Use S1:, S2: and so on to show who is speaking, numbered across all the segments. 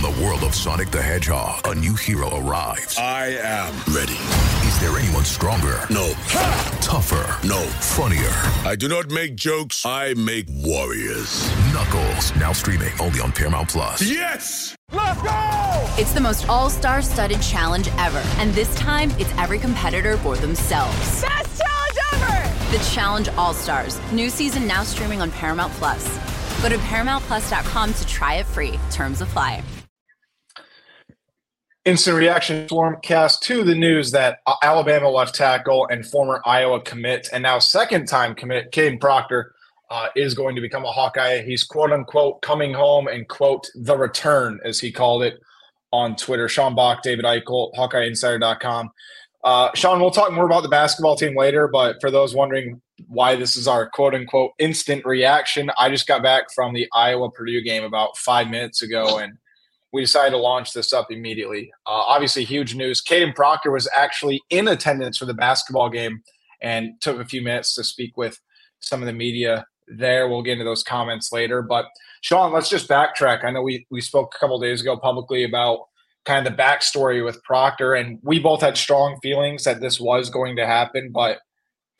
S1: From the world of Sonic the Hedgehog, a new hero arrives.
S2: I am ready.
S1: Is there anyone stronger?
S2: No.
S1: Tougher?
S2: No.
S1: Funnier?
S2: I do not make jokes. I make warriors.
S1: Knuckles, now streaming only on Paramount Plus.
S2: Yes!
S3: Let's go!
S4: It's the most all-star studded challenge ever, and this time it's every competitor for themselves.
S3: Best challenge ever!
S4: The Challenge All-Stars, new season now streaming on Paramount Plus. Go to ParamountPlus.com to try it free. Terms apply.
S5: Instant reaction Stormcast to the news that Alabama left tackle and former Iowa commit, and now second time commit, Kadyn Proctor, uh, is going to become a Hawkeye. He's quote unquote coming home and quote the return, as he called it on Twitter. Sean Bock, David Eickholt, HawkeyeInsider.com. Uh, Sean, we'll talk more about the basketball team later, but for those wondering why this is our quote unquote instant reaction, I just got back from the Iowa Purdue game about five minutes ago and we decided to launch this up immediately. Uh, obviously, huge news. Kadyn Proctor was actually in attendance for the basketball game and took a few minutes to speak with some of the media there. We'll get into those comments later. But Sean, let's just backtrack. I know we we spoke a couple days ago publicly about kind of the backstory with Proctor, and we both had strong feelings that this was going to happen, but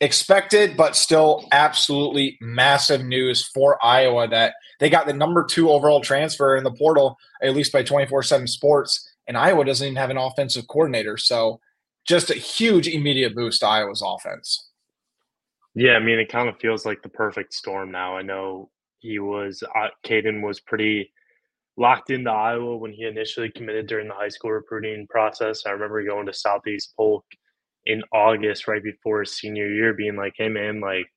S5: expected, but still absolutely massive news for Iowa that they got the number two overall transfer in the portal, at least by 24 7 sports. And Iowa doesn't even have an offensive coordinator. So just a huge immediate boost to Iowa's offense.
S6: Yeah, I mean, it kind of feels like the perfect storm now. I know he was, uh, Kadyn was pretty locked into Iowa when he initially committed during the high school recruiting process. I remember going to Southeast Polk in August, right before senior year, being like, "Hey, man, like,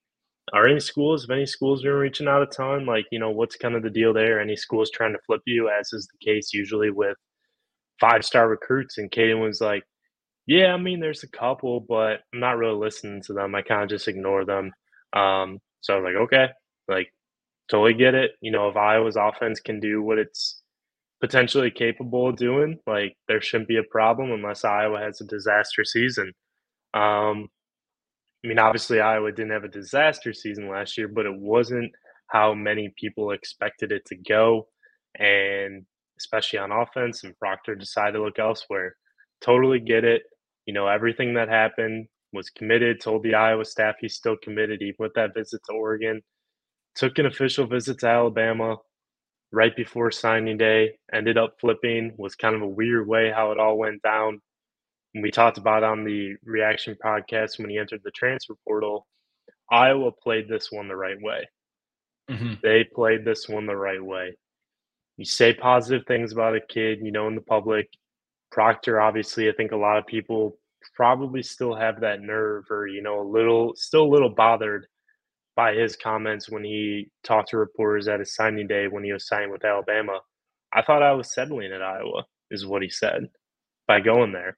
S6: are any schools? Have any schools been reaching out a ton? Like, you know, what's kind of the deal there? Any schools trying to flip you, as is the case usually with five star recruits?" And Kadyn was like, "Yeah, I mean, there's a couple, but I'm not really listening to them. I kind of just ignore them." Um, so I was like, "Okay, like, totally get it. You know, if Iowa's offense can do what it's potentially capable of doing, like, there shouldn't be a problem unless Iowa has a disaster season." Um, I mean, obviously, Iowa didn't have a disaster season last year, but it wasn't how many people expected it to go. And especially on offense, and Proctor decided to look elsewhere. Totally get it. You know, everything that happened was committed, told the Iowa staff he's still committed, even with that visit to Oregon. Took an official visit to Alabama right before signing day, ended up flipping, was kind of a weird way how it all went down we talked about on the reaction podcast when he entered the transfer portal, Iowa played this one the right way. Mm-hmm. They played this one the right way. You say positive things about a kid, you know, in the public. Proctor, obviously, I think a lot of people probably still have that nerve or, you know, a little, still a little bothered by his comments when he talked to reporters at his signing day when he was signing with Alabama. I thought I was settling at Iowa, is what he said by going there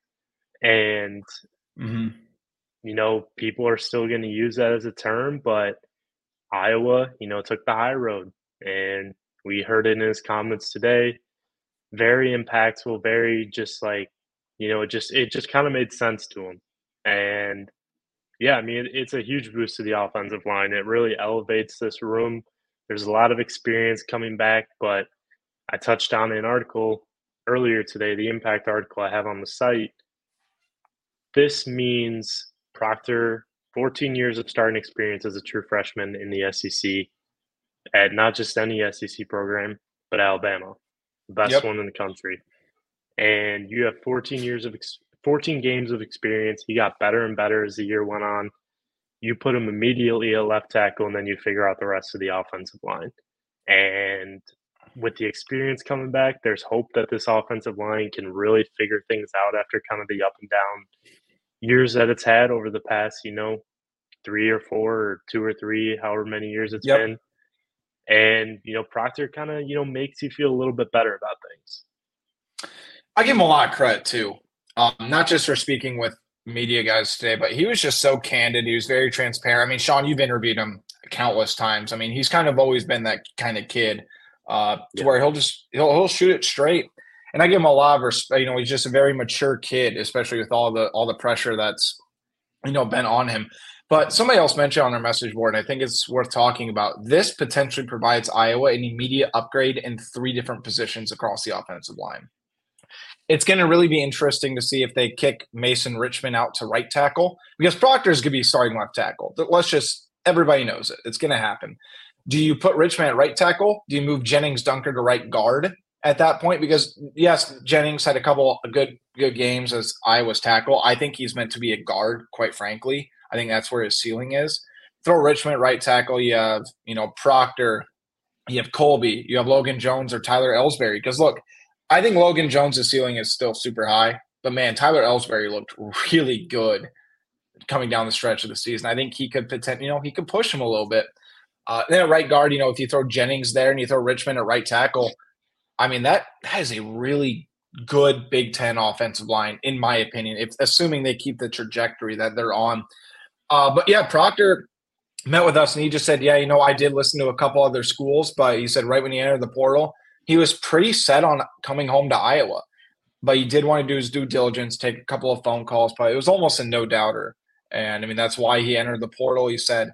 S6: and mm-hmm. you know people are still going to use that as a term but iowa you know took the high road and we heard it in his comments today. Very impactful very just like you know it just it just kind of made sense to him. And yeah i mean it's a huge boost to the offensive line. It really elevates this room. There's a lot of experience coming back but i touched on an article earlier today the impact article i have on the site this means Proctor, 14 years of starting experience as a true freshman in the SEC at not just any SEC program, but Alabama, the best yep. one in the country. And you have 14 years of 14 games of experience. He got better and better as the year went on. You put him immediately at left tackle, and then you figure out the rest of the offensive line. And with the experience coming back, there's hope that this offensive line can really figure things out after kind of the up and down years that it's had over the past, you know, three or four or two or three, however many years it's yep. been. And, you know, Proctor kind of, you know, makes you feel a little bit better about things.
S5: I give him a lot of credit too. Um, not just for speaking with media guys today, but he was just so candid. He was very transparent. I mean, Sean, you've interviewed him countless times. I mean, he's kind of always been that kind of kid uh, to yeah. where he'll just he'll he'll shoot it straight and I give him a lot of respect. You know, he's just a very mature kid, especially with all the all the pressure that's you know been on him. But somebody else mentioned on our message board, and I think it's worth talking about. This potentially provides Iowa an immediate upgrade in three different positions across the offensive line. It's going to really be interesting to see if they kick Mason Richman out to right tackle because Proctor is going to be starting left tackle. Let's just, everybody knows it. It's going to happen. Do you put Richmond at right tackle? Do you move Jennings Dunker to right guard at that point? Because yes, Jennings had a couple of good good games as Iowa's tackle. I think he's meant to be a guard, quite frankly. I think that's where his ceiling is. Throw Richman right tackle. You have, you know, Proctor, you have Colby, you have Logan Jones or Tyler Elsbury. Because look, I think Logan Jones' ceiling is still super high, but man, Tyler Elsbury looked really good coming down the stretch of the season. I think he could potentially, you know, he could push him a little bit. Uh, then at right guard, you know, if you throw Jennings there and you throw Richman at right tackle, I mean that that is a really good Big Ten offensive line, in my opinion. If assuming they keep the trajectory that they're on. Uh, but yeah, Proctor met with us and he just said, "Yeah, you know, I did listen to a couple other schools, but he said right when he entered the portal, he was pretty set on coming home to Iowa, but he did want to do his due diligence, take a couple of phone calls, but it was almost a no doubter." And I mean, that's why he entered the portal. He said,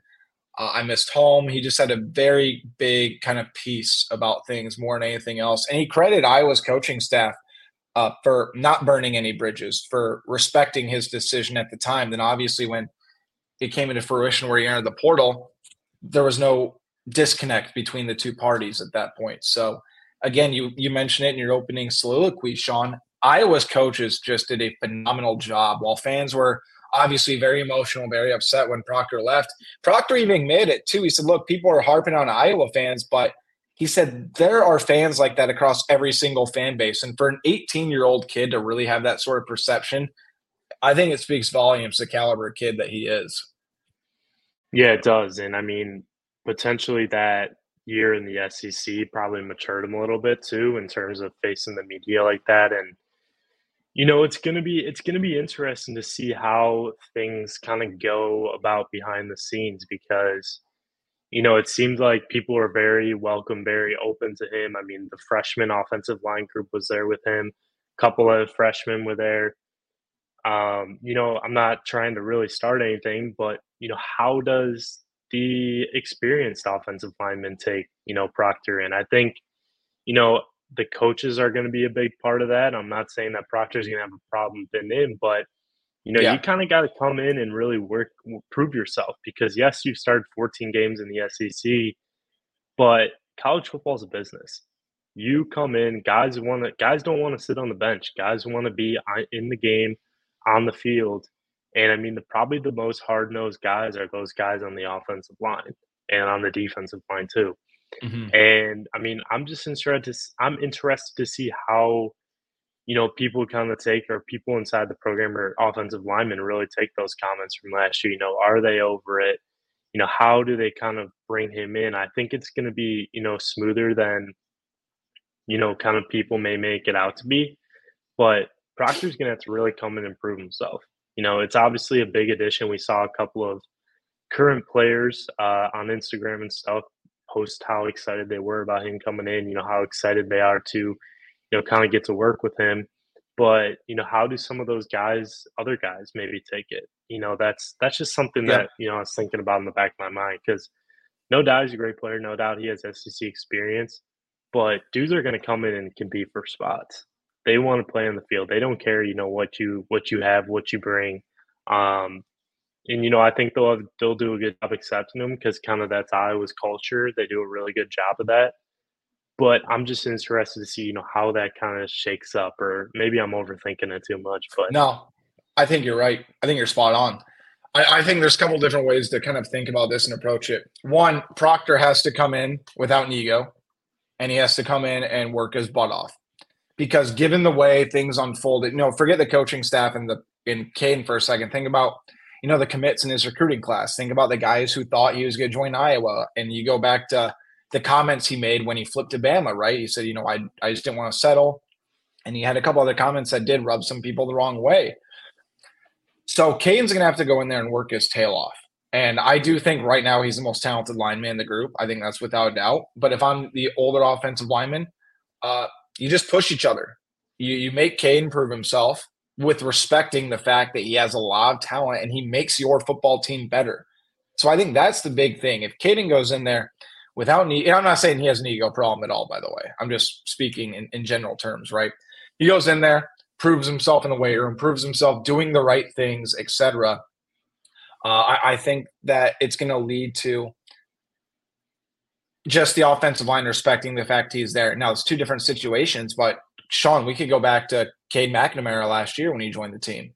S5: uh, I missed home. He just had a very big kind of piece about things more than anything else. And he credited Iowa's coaching staff uh, for not burning any bridges, for respecting his decision at the time. Then obviously, when it came into fruition where he entered the portal, there was no disconnect between the two parties at that point. So again, you you mentioned it in your opening soliloquy, Sean. Iowa's coaches just did a phenomenal job. While fans were obviously very emotional, very upset when Proctor left. Proctor even admitted it too. He said, "Look, people are harping on Iowa fans, but." He said there are fans like that across every single fan base. And for an 18 year old kid to really have that sort of perception, I think it speaks volumes the caliber kid that he is.
S6: Yeah, it does. And I mean, potentially that year in the SEC probably matured him a little bit too in terms of facing the media like that. And you know, it's gonna be it's gonna be interesting to see how things kind of go about behind the scenes because you know, it seemed like people were very welcome, very open to him. I mean, the freshman offensive line group was there with him. A couple of freshmen were there. Um, you know, I'm not trying to really start anything, but you know, how does the experienced offensive lineman take, you know, Proctor in? I think, you know, the coaches are going to be a big part of that. I'm not saying that Proctor's going to have a problem fitting in, but you know, yeah. you kind of got to come in and really work, prove yourself because yes, you've started 14 games in the SEC, but college football is a business. You come in, guys want to, guys don't want to sit on the bench. Guys want to be uh, in the game, on the field, and I mean, the probably the most hard nosed guys are those guys on the offensive line and on the defensive line too. Mm-hmm. And I mean, I'm just interested. To, I'm interested to see how you know people kind of take or people inside the program or offensive linemen really take those comments from last year. You know, are they over it? You know, how do they kind of bring him in? I think it's going to be you know smoother than you know kind of people may make it out to be, but Proctor's going to have to really come and improve himself. You know, it's obviously a big addition. We saw a couple of current players uh, on Instagram and stuff post how excited they were about him coming in, you know, how excited they are to, you know, kind of get to work with him. But, you know, how do some of those guys, other guys maybe take it? You know, that's that's just something yeah. that, you know, I was thinking about in the back of my mind because no doubt he's a great player, no doubt he has SEC experience, but dudes are gonna come in and compete for spots. They want to play on the field. They don't care, you know, what you what you have, what you bring. Um, and you know, I think they'll they'll do a good job accepting them because kind of that's Iowa's culture. They do a really good job of that. But I'm just interested to see, you know, how that kind of shakes up, or maybe I'm overthinking it too much. But
S5: no, I think you're right. I think you're spot on. I, I think there's a couple different ways to kind of think about this and approach it. One, Proctor has to come in without an ego, and he has to come in and work his butt off. Because given the way things unfolded, you know, forget the coaching staff and the in Kadyn for a second. Think about you know, the commits in his recruiting class. Think about the guys who thought he was going to join Iowa. And you go back to the comments he made when he flipped to Bama, right? He said, you know, I, I just didn't want to settle. And he had a couple other comments that did rub some people the wrong way. So Kadyn's going to have to go in there and work his tail off. And I do think right now he's the most talented lineman in the group. I think that's without a doubt. But if I'm the older offensive lineman, uh, you just push each other. You, you make Kadyn prove himself with respecting the fact that he has a lot of talent and he makes your football team better. So I think that's the big thing. If Kadyn goes in there without need, I'm not saying he has an ego problem at all, by the way. I'm just speaking in, in general terms, right? He goes in there, proves himself in the weight room, proves himself doing the right things, etc. Uh, I, I think that it's going to lead to just the offensive line respecting the fact he's there. Now it's two different situations, but Sean, we could go back to Cade McNamara last year when he joined the team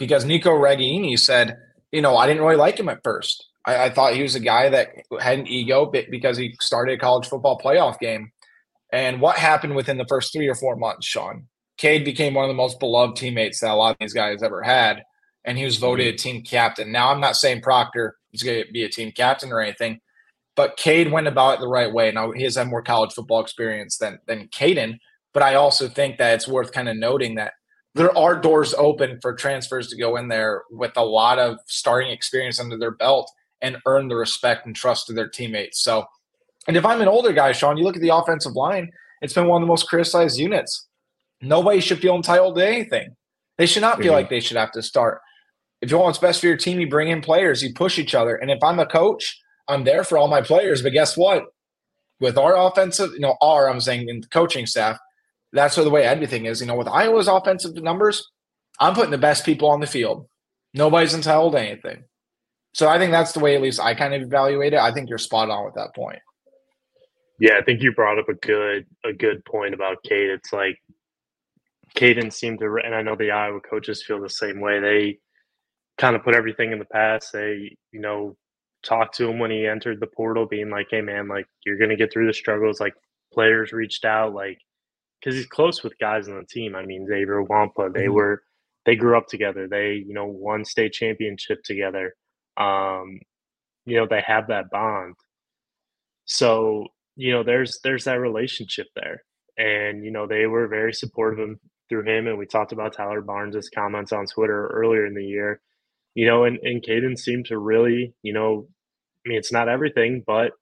S5: because Nico Ragaini said, you know, I didn't really like him at first. I, I, thought he was a guy that had an ego because he started a college football playoff game. And what happened within the first three or four months, Sean? Cade became one of the most beloved teammates that a lot of these guys ever had. And he was mm-hmm. voted a team captain. Now, I'm not saying Proctor is going to be a team captain or anything, but Cade went about it the right way. Now, he has had more college football experience than, than Kadyn, but I also think that it's worth kind of noting that there are doors open for transfers to go in there with a lot of starting experience under their belt and earn the respect and trust of their teammates. So, and if I'm an older guy, Sean, you look at the offensive line, it's been one of the most criticized units. Nobody should feel entitled to anything. They should not feel mm-hmm. like they should have to start. If you want what's best for your team, you bring in players, you push each other. And if I'm a coach, I'm there for all my players. But guess what? With our offensive, you know, our, I'm saying in the coaching staff, that's the way everything is. You know, with Iowa's offensive numbers, I'm putting the best people on the field. Nobody's entitled to anything. So I think that's the way at least I kind of evaluate it. I think you're spot on with that point.
S6: Yeah, I think you brought up a good a good point about Cade. It's like Kadyn seemed to, and I know the Iowa coaches feel the same way. They kind of put everything in the past. They, you know, talked to him when he entered the portal, being like, "Hey, man, like you're gonna get through the struggles." Like players reached out, like because he's close with guys on the team. I mean, Xavier Nwankpa, they mm-hmm. were they grew up together. They you know won state championship together. Um, you know they have that bond. So you know there's there's that relationship there, and you know they were very supportive of him through him. And we talked about Tyler Barnes's comments on Twitter earlier in the year. You know, and and Kadyn seemed to really you know, I mean it's not everything, but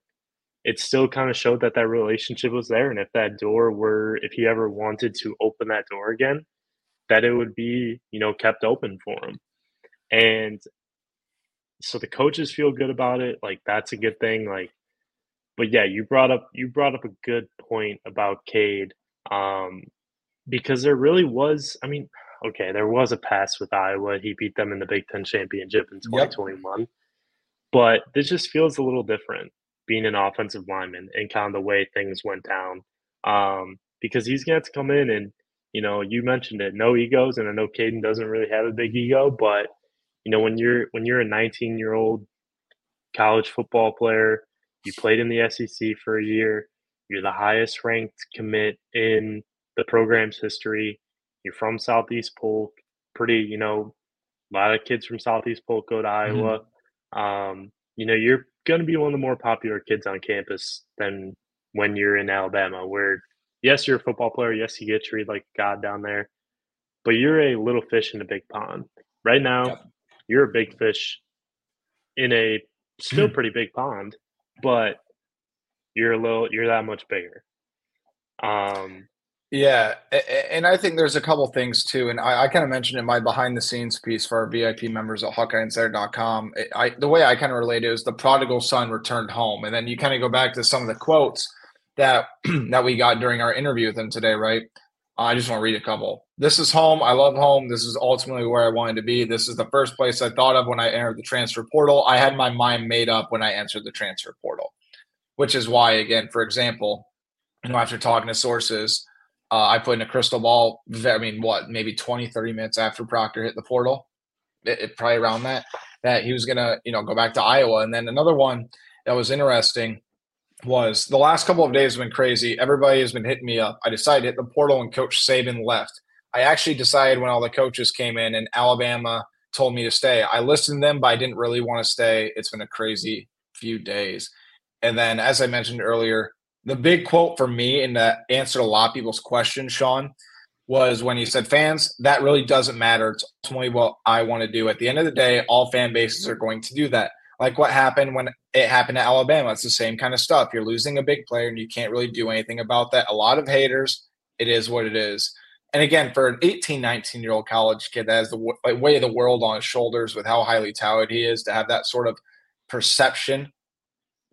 S6: it still kind of showed that that relationship was there. And if that door were, if he ever wanted to open that door again, that it would be, you know, kept open for him. And so the coaches feel good about it. Like that's a good thing. Like, but yeah, you brought up you brought up a good point about Cade, um, because there really was. I mean, okay, there was a pass with Iowa. He beat them in the Big Ten championship in 2021. Yep. But this just feels a little different being an offensive lineman and kind of the way things went down. Um, because he's going to have to come in and, you know, you mentioned it, no egos, and I know Kadyn doesn't really have a big ego, but you know, when you're when you're a 19 year old college football player, you played in the SEC for a year, you're the highest ranked commit in the program's history. You're from Southeast Polk, pretty, you know, a lot of kids from Southeast Polk go to mm-hmm. Iowa. Mm-hmm. Um, you know, you're going to be one of the more popular kids on campus than when you're in Alabama, where yes, you're a football player. Yes, you get treated like God down there, but you're a little fish in a big pond. Right now, yep. you're a big fish in a still pretty big pond, but you're a little, you're that much bigger. Um,
S5: yeah, and I think there's a couple things too, and I, I kind of mentioned in my behind the scenes piece for our VIP members at HawkeyeInsider.com. I the way I kind of relate it is the prodigal son returned home, and then you kind of go back to some of the quotes that that we got during our interview with him today, right? I just want to read a couple. This is home. I love home. This is ultimately where I wanted to be. This is the first place I thought of when I entered the transfer portal. I had my mind made up when I entered the transfer portal, which is why, again, for example, you know, after talking to sources uh, I put in a crystal ball. I mean, what, maybe 20, 30 minutes after Proctor hit the portal, it, it, probably around that, that he was going to, you know, go back to Iowa. And then another one that was interesting was the last couple of days have been crazy. Everybody has been hitting me up. I decided to hit the portal and Coach Saban left. I actually decided when all the coaches came in and Alabama told me to stay. I listened to them, but I didn't really want to stay. It's been a crazy few days. And then, as I mentioned earlier, the big quote for me and that answered a lot of people's questions, Sean, was when he said, fans, that really doesn't matter. It's ultimately what I want to do. At the end of the day, all fan bases are going to do that. Like what happened when it happened to Alabama. It's the same kind of stuff. You're losing a big player and you can't really do anything about that. A lot of haters. It is what it is. And again, for an 18, 19 year old college kid that has the w- way of the world on his shoulders with how highly touted he is, to have that sort of perception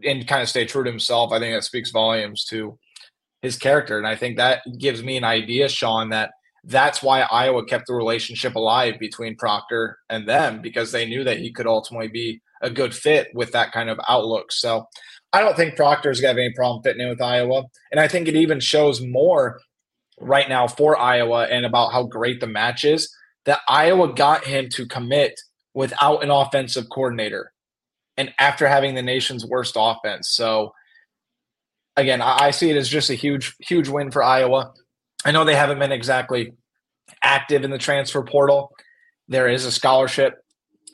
S5: and kind of stay true to himself, I think that speaks volumes to his character. And I think that gives me an idea, Sean, that that's why Iowa kept the relationship alive between Proctor and them because they knew that he could ultimately be a good fit with that kind of outlook. So I don't think Proctor's got any problem fitting in with Iowa. And I think it even shows more right now for Iowa and about how great the match is that Iowa got him to commit without an offensive coordinator and after having the nation's worst offense. So again, I, see it as just a huge, huge win for Iowa. I know they haven't been exactly active in the transfer portal. There is a scholarship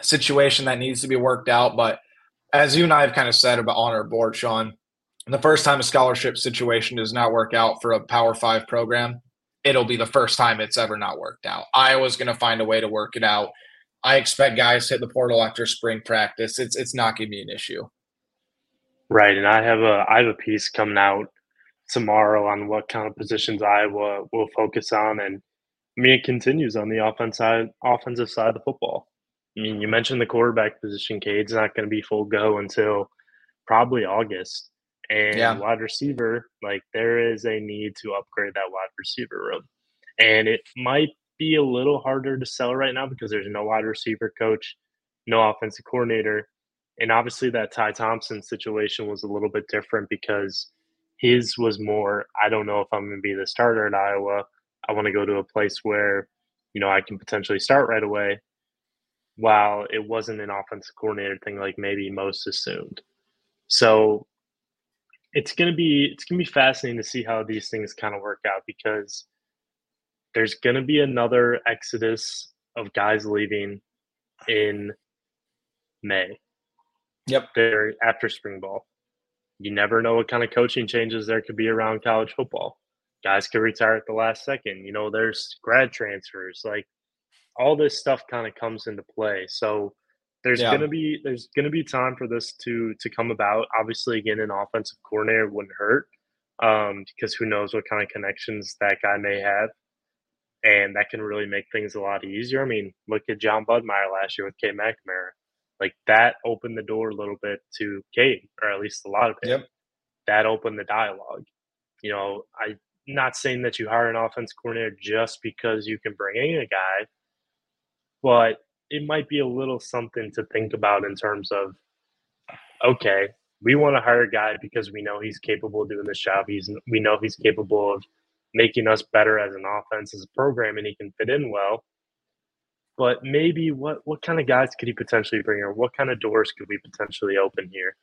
S5: situation that needs to be worked out, but as you and I have kind of said about on our board, Sean, the first time a scholarship situation does not work out for a Power Five program, it'll be the first time it's ever not worked out. Iowa's going to find a way to work it out. I expect guys to hit the portal after spring practice. It's it's not going to be an issue.
S6: Right, and I have a I have a piece coming out tomorrow on what kind of positions Iowa will focus on, and I mean it continues on the offense side, offensive side of the football. I mean, you mentioned the quarterback position. Cade's not going to be full go until probably August, and yeah. wide receiver, like there is a need to upgrade that wide receiver room, and it might be a little harder to sell right now because there's no wide receiver coach, no offensive coordinator. And obviously, that Ty Thompson situation was a little bit different because his was more I don't know if I'm going to be the starter at Iowa. I want to go to a place where, you know, I can potentially start right away. While it wasn't an offensive coordinator thing like maybe most assumed. So it's gonna be it's gonna be fascinating to see how these things kind of work out because there's going to be another exodus of guys leaving in May.
S5: Yep.
S6: There after spring ball. You never know what kind of coaching changes there could be around college football. Guys could retire at the last second. You know, there's grad transfers. Like all this stuff kind of comes into play. So there's yeah. gonna be there's gonna be time for this to to come about. Obviously, again, an offensive coordinator wouldn't hurt um, because who knows what kind of connections that guy may have and that can really make things a lot easier. I mean, look at Jon Budmayr last year with Cade McNamara. Like that opened the door a little bit to Cade, or at least a lot of it. Yep. That opened the dialogue. You know, I'm not saying that you hire an offense coordinator just because you can bring in a guy, but it might be a little something to think about in terms of okay, we want to hire a guy because we know he's capable of doing this job. He's we know he's capable of making us better as an offense, as a program, and he can fit in well. But maybe what what kind of guys could he potentially bring, or what kind of doors could we potentially open here?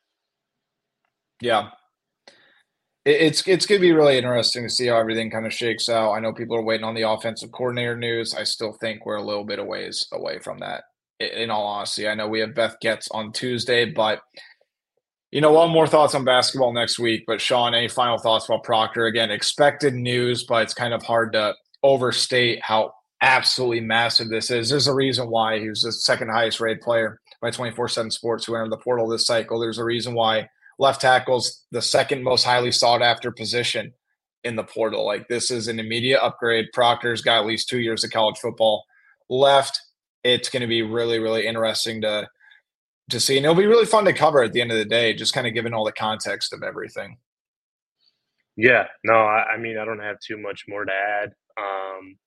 S5: Yeah, it's it's going to be really interesting to see how everything kind of shakes out. I know people are waiting on the offensive coordinator news. I still think we're a little bit of ways away from that. In all honesty, I know we have Beth Goetz on Tuesday, but you know, one more thoughts on basketball next week. But Sean, any final thoughts about Proctor? Again, expected news, but it's kind of hard to overstate how absolutely massive this is. There's a reason why he was the second highest rated player by 24 7 Sports who entered the portal this cycle. There's a reason why left tackle's the second most highly sought after position in the portal. Like this is an immediate upgrade. Proctor's got at least two years of college football left. It's going to be really, really interesting to to see. And it'll be really fun to cover at the end of the day, just kind of given all the context of everything.
S6: Yeah, no, I, I mean, I don't have too much more to add, um,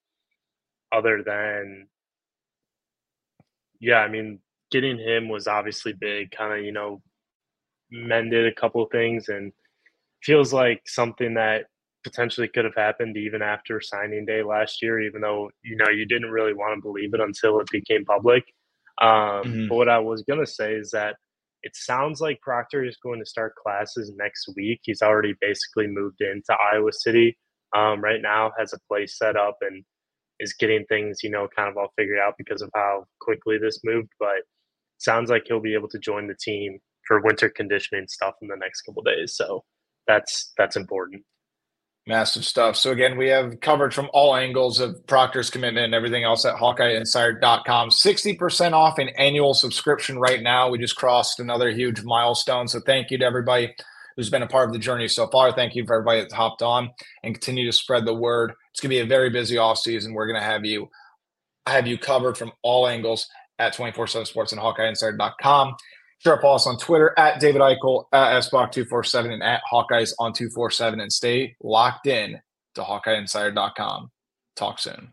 S6: other than, yeah, I mean, getting him was obviously big. Kind of, you know, mended a couple things, and feels like something that potentially could have happened even after signing day last year. Even though you know you didn't really want to believe it until it became public. Um, mm-hmm. But what I was going to say is that it sounds like Proctor is going to start classes next week. He's already basically moved into Iowa City um, right now, has a place set up, and is getting things, you know, kind of all figured out because of how quickly this moved. But sounds like he'll be able to join the team for winter conditioning stuff in the next couple days. So that's that's important.
S5: Massive stuff. So again, we have coverage from all angles of Proctor's commitment and everything else at HawkeyeInsider.com. 60% off an annual subscription right now. We just crossed another huge milestone. So thank you to everybody who's been a part of the journey so far. Thank you for everybody that's hopped on and continue to spread the word. It's going to be a very busy off season. We're going to have you have you covered from all angles at 24-7 sports and hawkeyeinsider.com. Sure, follow us on Twitter at David Eickholt, at SBock247, and at Hawkeyes on 247. And stay locked in to HawkeyeInsider.com. Talk soon.